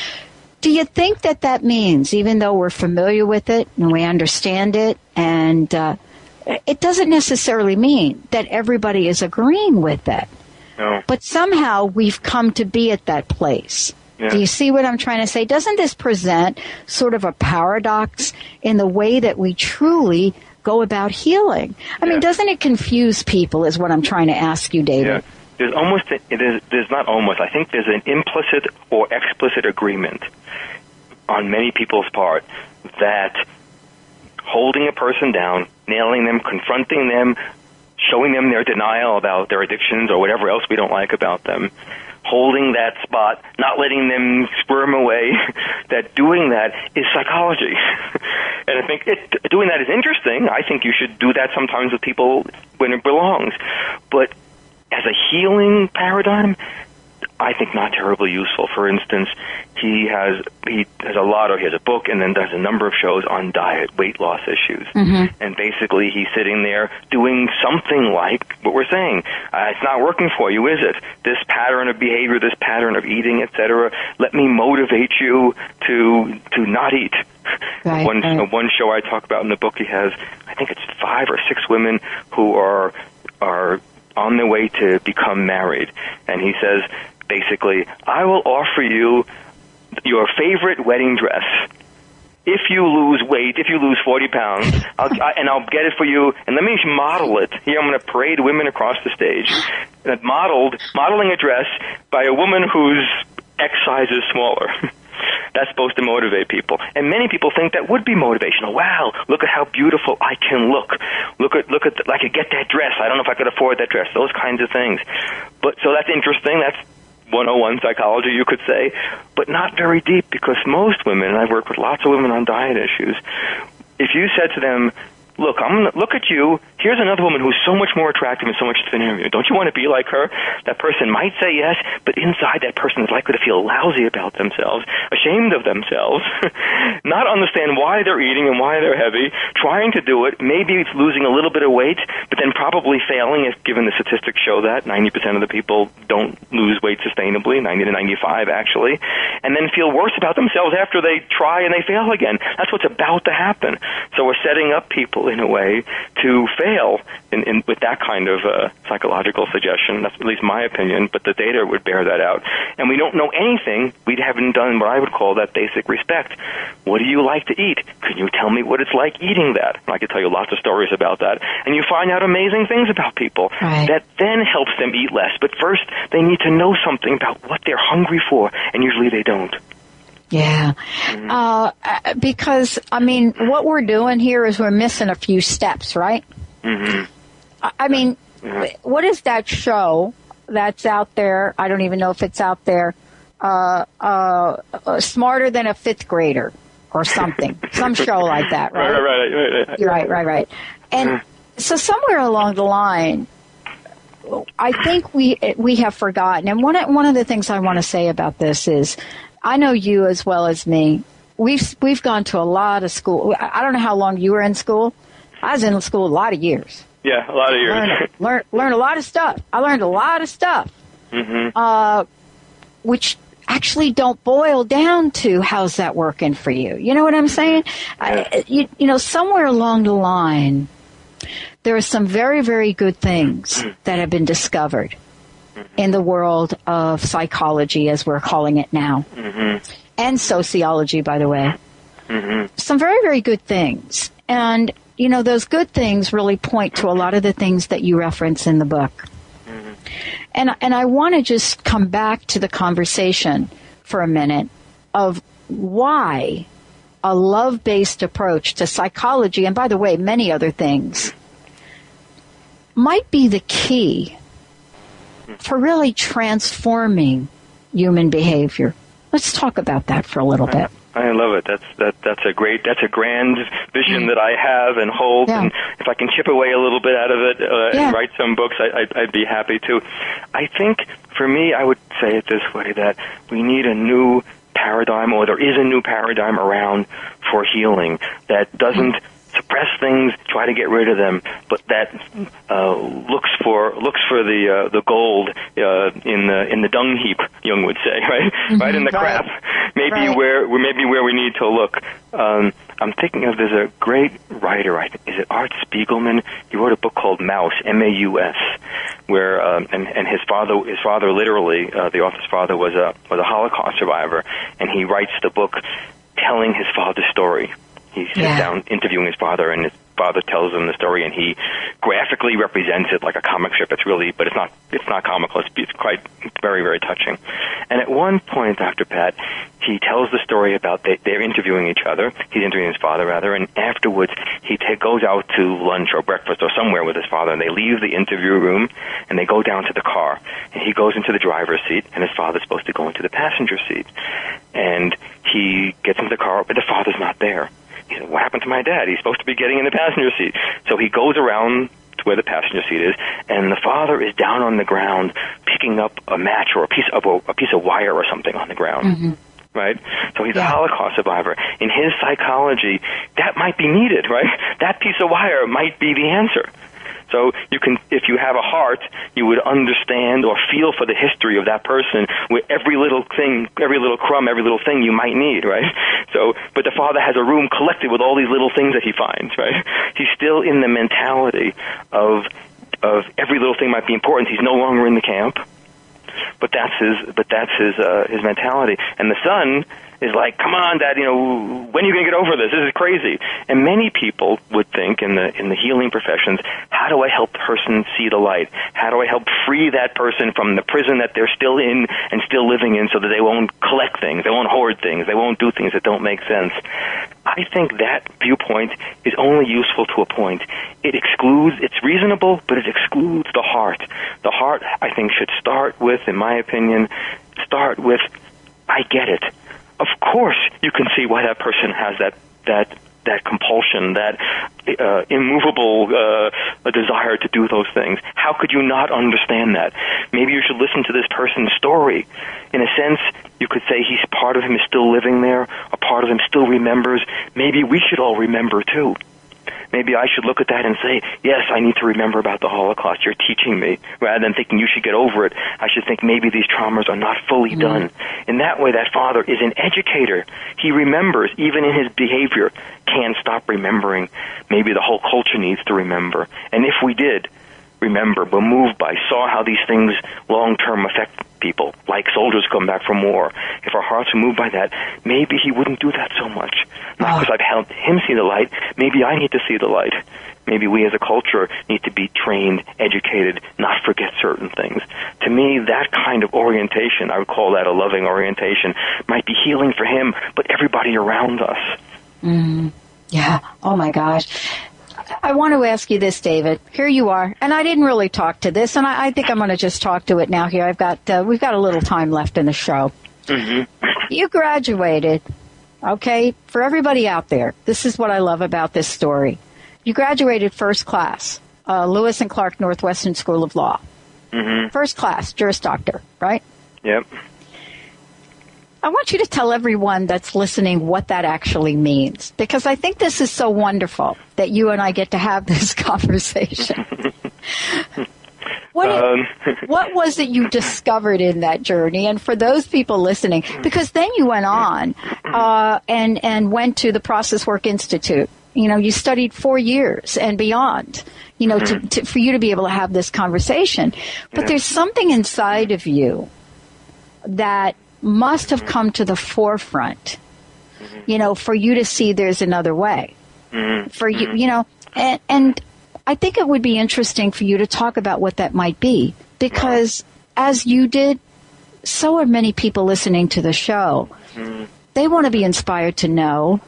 Do you think that that means, even though we're familiar with it and we understand it, and uh, it doesn't necessarily mean that everybody is agreeing with it? No. But somehow we've come to be at that place. Yeah. Do you see what I'm trying to say? Doesn't this present sort of a paradox in the way that we truly go about healing? I yeah. mean, doesn't it confuse people, is what I'm trying to ask you, David? Yeah. There's almost a, is there's not almost I think there's an implicit or explicit agreement on many people's part that holding a person down, nailing them, confronting them, showing them their denial about their addictions or whatever else we don't like about them, holding that spot, not letting them squirm away, that doing that is psychology. and I think it, doing that is interesting. I think you should do that sometimes with people when it belongs. But as a healing paradigm, I think not terribly useful. For instance, he has he has a lot of he has a book and then does a number of shows on diet, weight loss issues, mm-hmm. and basically he's sitting there doing something like what we're saying. Uh, it's not working for you, is it? This pattern of behavior, this pattern of eating, etc. Let me motivate you to to not eat. Right, one right. one show I talk about in the book, he has I think it's five or six women who are are on their way to become married, and he says basically, I will offer you your favorite wedding dress. If you lose weight, if you lose 40 pounds, I'll, I, and I'll get it for you, and let me model it. Here, I'm going to parade women across the stage. And modeled, modeling a dress by a woman whose X size is smaller. That's supposed to motivate people. And many people think that would be motivational. Wow, look at how beautiful I can look. Look at, look at, the, I could get that dress. I don't know if I could afford that dress. Those kinds of things. But, so that's interesting. That's 101 psychology, you could say, but not very deep because most women, and I've worked with lots of women on diet issues, if you said to them, look, I'm gonna look at you. Here's another woman who's so much more attractive and so much thinner than you. Don't you want to be like her? That person might say yes, but inside that person is likely to feel lousy about themselves, ashamed of themselves, not understand why they're eating and why they're heavy, trying to do it, maybe losing a little bit of weight, but then probably failing if given the statistics show that 90% of the people don't lose weight sustainably, 90 to 95 actually, and then feel worse about themselves after they try and they fail again. That's what's about to happen. So we're setting up people in a way to fail in, in, with that kind of uh, psychological suggestion. That's at least my opinion, but the data would bear that out. And we don't know anything. We haven't done what I would call that basic respect. What do you like to eat? Can you tell me what it's like eating that? And I could tell you lots of stories about that. And you find out amazing things about people Right. that then helps them eat less. But first, they need to know something about what they're hungry for, and usually they don't. Yeah. Uh, uh, because, I mean, what we're doing here is we're missing a few steps, right? hmm I- mean, what is that show that's out there? I don't even know if it's out there. Uh, uh, uh, smarter than a fifth grader or something. Some show like that, Right, right? right, right, right, right. Right, right, right. And so somewhere along the line, I think we we have forgotten. And one one of the things I want to say about this is, I know you as well as me. We've we've gone to a lot of school. I don't know how long you were in school. I was in school a lot of years. Yeah, a lot of years. Learn learn learn a lot of stuff. I learned a lot of stuff, mm-hmm. uh, which actually don't boil down to how's that working for you. You know what I'm saying? I, you, you know, somewhere along the line, there are some very, very good things that have been discovered in the world of psychology, as we're calling it now, hmm and sociology, by the way. hmm Some very, very good things. And, you know, those good things really point to a lot of the things that you reference in the book. And, and I want to just come back to the conversation for a minute of why a love based approach to psychology, and by the way, many other things, might be the key for really transforming human behavior. Let's talk about that for a little bit. I love it. That's that. That's a great. That's a grand vision that I have and hold. Yeah. And if I can chip away a little bit out of it uh, Yeah. and write some books, I, I'd, I'd be happy to. I think for me, I would say it this way: that we need a new paradigm, or there is a new paradigm around for healing that doesn't suppress things, try to get rid of them, but that uh, looks for looks for the uh, the gold uh, in the in the dung heap. Jung would say, right, right in the Mm-hmm. right. crap. Maybe Right. where where maybe where we need to look. Um, I'm thinking of there's a great writer. I think is it Art Spiegelman. He wrote a book called Maus, M-A-U-S, where um, and and his father his father literally uh, the author's father was a was a Holocaust survivor, and he writes the book telling his father's story. He sits Yeah. down interviewing his father, and it's father tells him the story, and he graphically represents it like a comic strip. It's really, but it's not. It's not comical. It's, it's quite very, very touching. And at one point, Dr. Pat, he tells the story about they, they're interviewing each other. He's interviewing his father, rather, and afterwards he ta- goes out to lunch or breakfast or somewhere with his father, and they leave the interview room and they go down to the car. And he goes into the driver's seat, and his father's supposed to go into the passenger seat. And he gets into the car, but the father's not there. "What happened to my dad? He's supposed to be getting in the passenger seat." So he goes around to where the passenger seat is, and the father is down on the ground picking up a match or a piece of a, a piece of wire or something on the ground. Mm-hmm. Right? So he's a Holocaust survivor. In his psychology, that might be needed, right? That piece of wire might be the answer. So you can, if you have a heart, you would understand or feel for the history of that person with every little thing, every little crumb, every little thing you might need, right? So, but the father has a room collected with all these little things that he finds, right? He's still in the mentality of, of every little thing might be important. He's no longer in the camp, but that's his, but that's his, uh, his mentality. And the son, is like, come on, Dad, you know, when are you going to get over this? This is crazy. And many people would think in the in the healing professions, how do I help the person see the light? How do I help free that person from the prison that they're still in and still living in, so that they won't collect things, they won't hoard things, they won't do things that don't make sense? I think that viewpoint is only useful to a point. It excludes, it's reasonable, but it excludes the heart. The heart, I think, should start with, in my opinion, start with, I get it of course you can see why that person has that that that compulsion, that uh, immovable uh, desire to do those things. How could you not understand that? Maybe you should listen to this person's story. In a sense, you could say he's part of him is still living there, a part of him still remembers. Maybe we should all remember too maybe I should look at that and say, yes, I need to remember about the Holocaust. You're teaching me. Rather than thinking you should get over it, I should think maybe these traumas are not fully mm-hmm. done. In that way, that father is an educator. He remembers, even in his behavior, can't stop remembering. Maybe the whole culture needs to remember. And if we did, remember, but moved by, saw how these things long term affect people, like soldiers come back from war. If our hearts are moved by that, maybe he wouldn't do that so much. Not because I've helped him see the light, maybe I need to see the light. Maybe we as a culture need to be trained, educated, not forget certain things. To me, that kind of orientation, I would call that a loving orientation, might be healing for him, but everybody around us. Mm, yeah. Oh my gosh. I want to ask you this, David. Here you are, and I didn't really talk to this, and I, I think I'm going to just talk to it now. Here, I've got uh, we've got a little time left in the show. Mm-hmm. You graduated, okay? For everybody out there, this is what I love about this story. You graduated first class, uh, Lewis and Clark Northwestern School of Law. Mm-hmm. First class, Juris Doctor, right? Yep. I want you to tell everyone that's listening what that actually means because I think this is so wonderful that you and I get to have this conversation. What, um. what was it you discovered in that journey? And for those people listening, because then you went on uh, and and went to the Process Work Institute. You know, you studied four years and beyond. You know, to, to, for you to be able to have this conversation. But there's something inside of you that must have come to the forefront, mm-hmm. you know, for you to see there's another way. Mm-hmm. For you, you know, and, and I think it would be interesting for you to talk about what that might be because as you did, so are many people listening to the show. Mm-hmm. They want to be inspired to know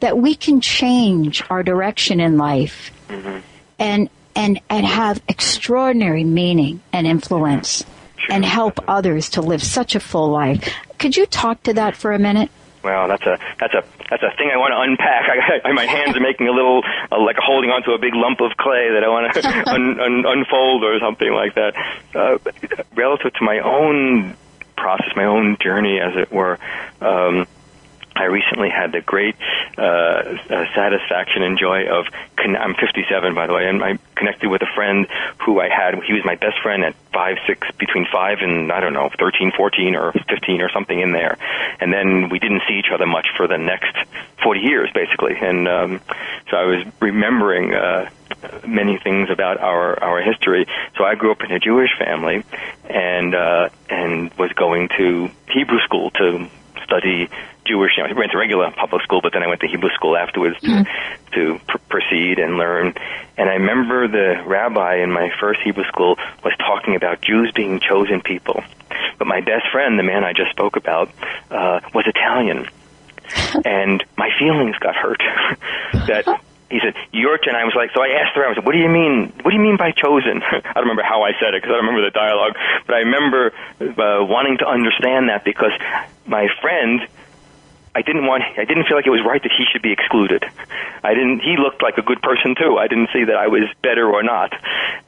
that we can change our direction in life mm-hmm. and and and have extraordinary meaning and influence and help others to live such a full life. Could you talk to that for a minute? Well, that's a that's a that's a thing I want to unpack. I, I, my hands are making a little uh, like holding onto a big lump of clay that I want to un, un, unfold or something like that. Uh, relative to my own process, my own journey, as it were. Um, I recently had the great uh, uh, satisfaction and joy of. Con- I'm 57, by the way, and I connected with a friend who I had. He was my best friend at five, six, between five and I don't know, 13, 14, or 15, or something in there. And then we didn't see each other much for the next 40 years, basically. And um, so I was remembering. Uh, many things about our our history. So I grew up in a Jewish family, and uh, and was going to Hebrew school to study Jewish. You know, I went to regular public school, but then I went to Hebrew school afterwards to, mm-hmm. to pr- proceed and learn. And I remember the rabbi in my first Hebrew school was talking about Jews being chosen people. But my best friend, the man I just spoke about, uh, was Italian. and my feelings got hurt that he said, and I was like, so I asked her, I like, "What do you mean? What do you mean by chosen?" I don't remember how I said it because I don't remember the dialogue, but I remember uh, wanting to understand that because my friend I didn't want I didn't feel like it was right that he should be excluded. I didn't he looked like a good person too. I didn't see that I was better or not.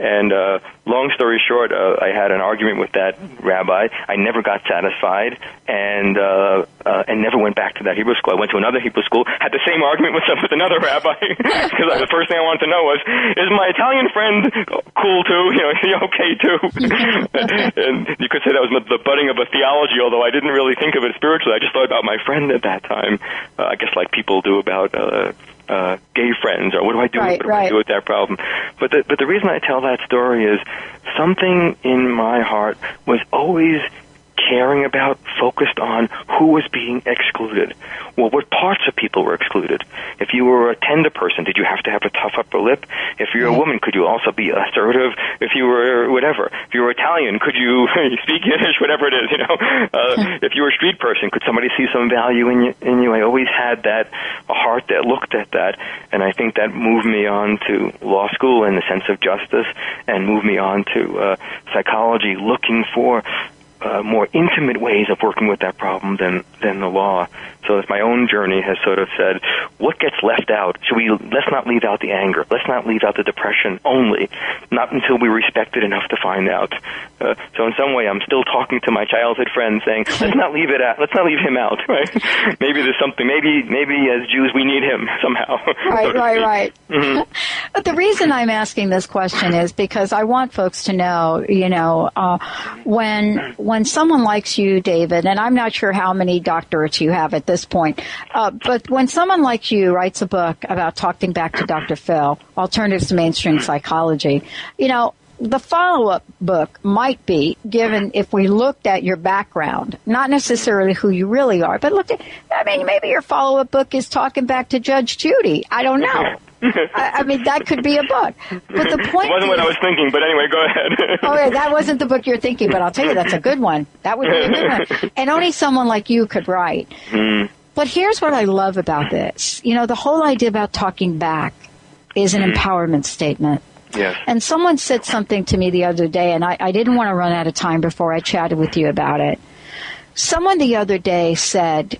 And uh long story short, uh, I had an argument with that rabbi. I never got satisfied and uh, uh and never went back to that Hebrew school. I went to another Hebrew school, had the same argument with with another rabbi because the first thing I wanted to know was is my Italian friend cool too? You know, is he okay too? and you could say that was the budding of a theology, although I didn't really think of it spiritually. I just thought about my friend at that that time. Uh, I guess like people do about uh, uh, gay friends, or what do I do? Right, what do right. I do with that problem? But the, but the reason I tell that story is something in my heart was always caring about, focused on who was being excluded. Well, what parts of people were excluded? If you were a tender person, did you have to have a tough upper lip? If you're a woman, could you also be assertive? If you were whatever, if you were Italian, could you speak Yiddish? Whatever it is, you know. Uh, if you were a street person, could somebody see some value in you? In you? I always had that a heart that looked at that, and I think that moved me on to law school in the sense of justice, and moved me on to uh, psychology, looking for uh, more intimate ways of working with that problem than than the law. So as my own journey has sort of said, what gets left out? Should we let's not leave out the anger, let's not leave out the depression only, not until we respect it enough to find out. Uh, so in some way, I'm still talking to my childhood friend, saying, let's not leave it out, let's not leave him out. Right? maybe there's something. Maybe maybe as Jews we need him somehow. Right, so right, right. Mhm. But the reason I'm asking this question is because I want folks to know, you know, uh, when when someone likes you, David, and I'm not sure how many doctorates you have at this point, uh, but when someone like you writes a book about talking back to Dr. Phil, Alternatives to Mainstream Psychology, you know, the follow-up book might be given if we looked at your background, not necessarily who you really are, but look at, I mean, maybe your follow-up book is talking back to Judge Judy. I don't know. I, I mean, that could be a book. But the point It wasn't what I was thinking, but anyway, go ahead. Oh, yeah, that wasn't the book you're thinking, but I'll tell you, that's a good one. That would be a good one. And only someone like you could write. Mm. But here's what I love about this. You know, the whole idea about talking back is an empowerment statement. Yes. And someone said something to me the other day, and I, I didn't want to run out of time before I chatted with you about it. Someone the other day said,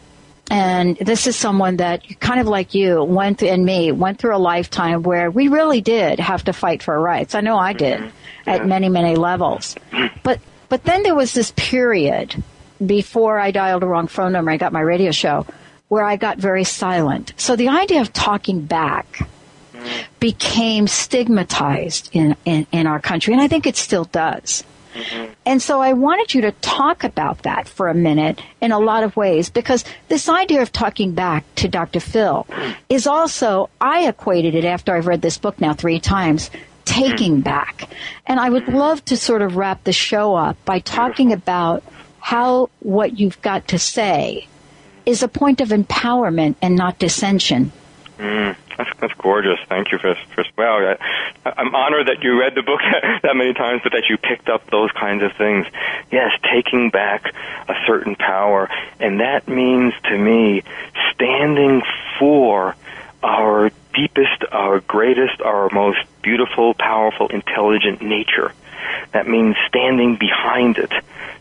and this is someone that kind of like you went and me went through a lifetime where we really did have to fight for our rights. I know I did mm-hmm. at many, many levels. But but then there was this period before I dialed the wrong phone number, I got my radio show, where I got very silent. So the idea of talking back mm-hmm. became stigmatized in, in, in our country, and I think it still does. Mm-hmm. And so I wanted you to talk about that for a minute in a lot of ways because this idea of talking back to Dr. Phil mm. is also, I equated it after I've read this book now three times, taking mm. back. And I would love to sort of wrap the show up by talking about how what you've got to say is a point of empowerment and not dissension. Mm, that's, that's gorgeous. Thank you for, for wow. I, I'm honored that you read the book that many times, but that you picked up those kinds of things. Yes, taking back a certain power, and that means to me standing for our deepest, our greatest, our most beautiful, powerful, intelligent nature. That means standing behind it.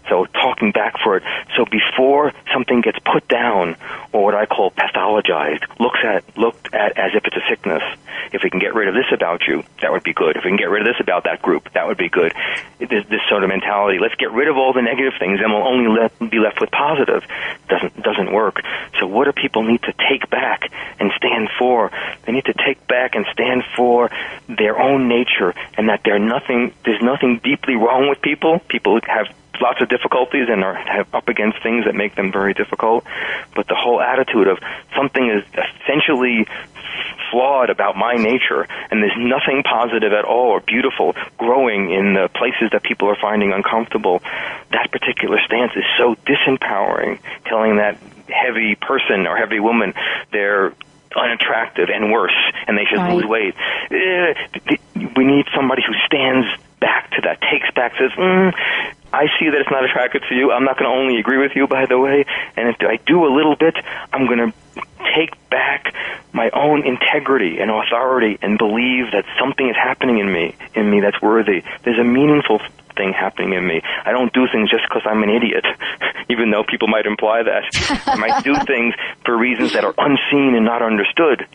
So talking back for it. So before something gets put down, or what I call pathologized, looks at looked at as if it's a sickness. If we can get rid of this about you, that would be good. If we can get rid of this about that group, that would be good. This, this sort of mentality. Let's get rid of all the negative things, and we'll only let, be left with positive. Doesn't doesn't work. So what do people need to take back and stand for? They need to take stand for their own nature, and that there nothing there's nothing deeply wrong with people. People have lots of difficulties and are have up against things that make them very difficult. But the whole attitude of something is essentially flawed about my nature and there's nothing positive at all or beautiful growing in the places that people are finding uncomfortable, that particular stance is so disempowering, telling that heavy person or heavy woman they're unattractive and worse, and they should Right. lose weight. Uh, we need somebody who stands back to that, takes back, says, mm, I see that it's not attractive to you. I'm not going to only agree with you, by the way. And if I do a little bit, I'm going to take back my own integrity and authority and believe that something is happening in me, in me that's worthy. There's a meaningful thing happening in me. I don't do things just because I'm an idiot, even though people might imply that. I might do things for reasons that are unseen and not understood.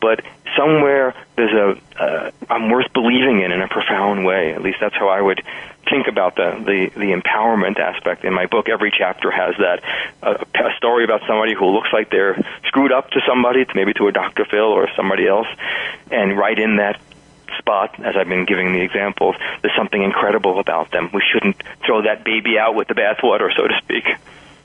But somewhere there's a uh, I'm worth believing in in a profound way. At least that's how I would think about the the, the empowerment aspect in my book. Every chapter has that uh, a story about somebody who looks like they're screwed up to somebody, maybe to a Dr. Phil or somebody else, and right in that spot, as I've been giving the examples, there's something incredible about them. We shouldn't throw that baby out with the bathwater, so to speak.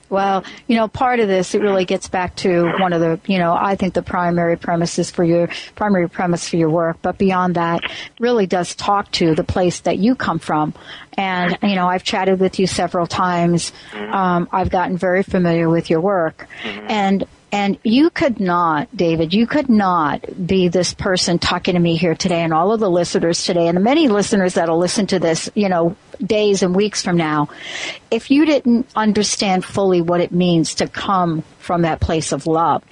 Well, you know, part of this, it really gets back to one of the, you know, I think the primary premises for your, primary premise for your work, but beyond that, really does talk to the place that you come from. And, you know, I've chatted with you several times. Um, I've gotten very familiar with your work. And, and you could not, David, you could not be this person talking to me here today and all of the listeners today and the many listeners that'll listen to this, you know, days and weeks from now, if you didn't understand fully what it means to come from that place of love.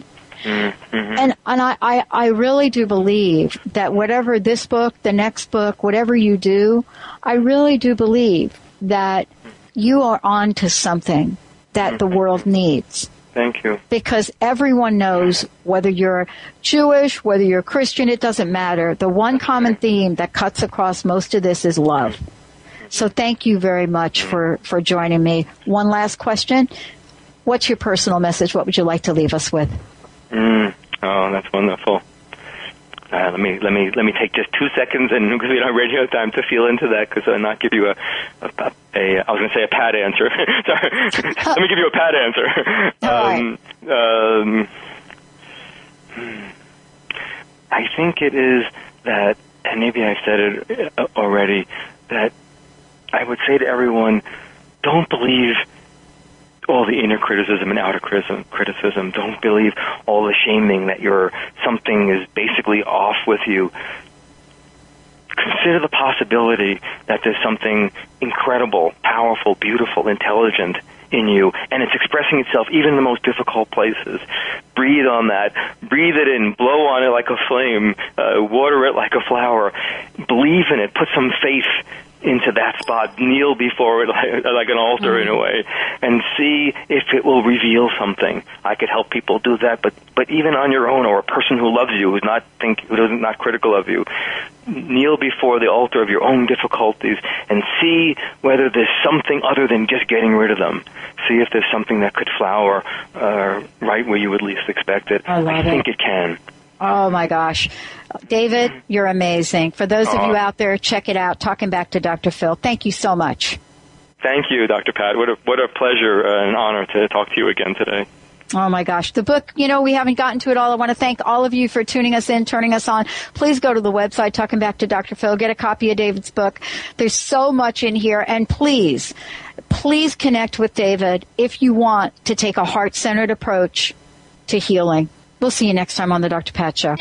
Mm-hmm. And and I, I, I really do believe that whatever this book, the next book, whatever you do, I really do believe that you are on to something that the mm-hmm. world needs Thank you. because everyone knows whether you're Jewish, whether you're Christian, it doesn't matter. The one common theme that cuts across most of this is love. So thank you very much for, for joining me. One last question. What's your personal message? What would you like to leave us with? Mm. Oh, that's wonderful. Uh, let me let me let me take just two seconds, and because we don't have radio time to feel into that, because I'll not give you a, a, a I was going to say a pat answer. Sorry, let me give you a pat answer. Um, um. I think it is that, and maybe I've said it uh, already, that I would say to everyone, don't believe all the inner criticism and outer criticism. Don't believe all the shaming that you're something is basically off with you. Consider the possibility that there's something incredible, powerful, beautiful, intelligent in you, and it's expressing itself even in the most difficult places. Breathe on that. Breathe it in. Blow on it like a flame. Uh, water it like a flower. Believe in it. Put some faith into that spot, kneel before it like, like an altar in a way, and see if it will reveal something. I could help people do that, but but even on your own, or a person who loves you, who's not think who doesn't critical of you, kneel before the altar of your own difficulties and see whether there's something other than just getting rid of them. See if there's something that could flower uh, right where you would least expect it. I love think it. it can. Oh my gosh. David, you're amazing. For those of you out there, check it out. Talking back to Dr. Phil. Thank you so much. Thank you, Dr. Pat. What a what a pleasure and honor to talk to you again today. Oh my gosh. The book, you know, we haven't gotten to it all. I want to thank all of you for tuning us in, turning us on. Please go to the website, Talking Back to Dr. Phil, get a copy of David's book. There's so much in here. And please, please connect with David if you want to take a heart-centered approach to healing. We'll see you next time on the Dr. Pat Show.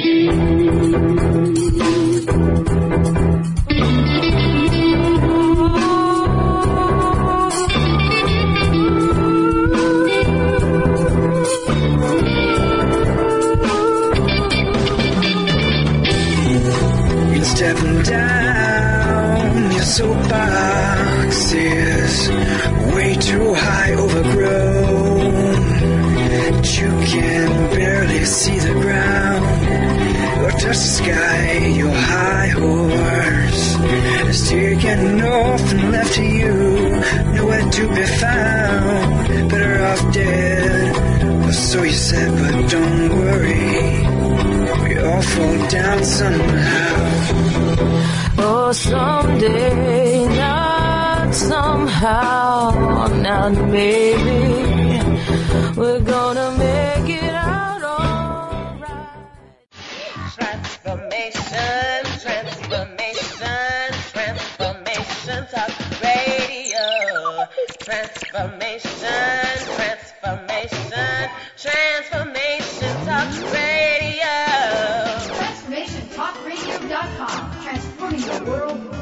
Stepping down your soapbox is way too high overgrown. You can barely see the ground or touch the sky. Your high horse is taken off and left to you, nowhere to be found. Better off dead, or so you said, but don't worry. We all fall down somehow. Oh, someday, not somehow, not maybe, we're gonna make it out alright. Transformation, transformation, transformation talk radio. Transformation, transformation, transformation talk radio. TransformationTalkRadio.com, transforming the world.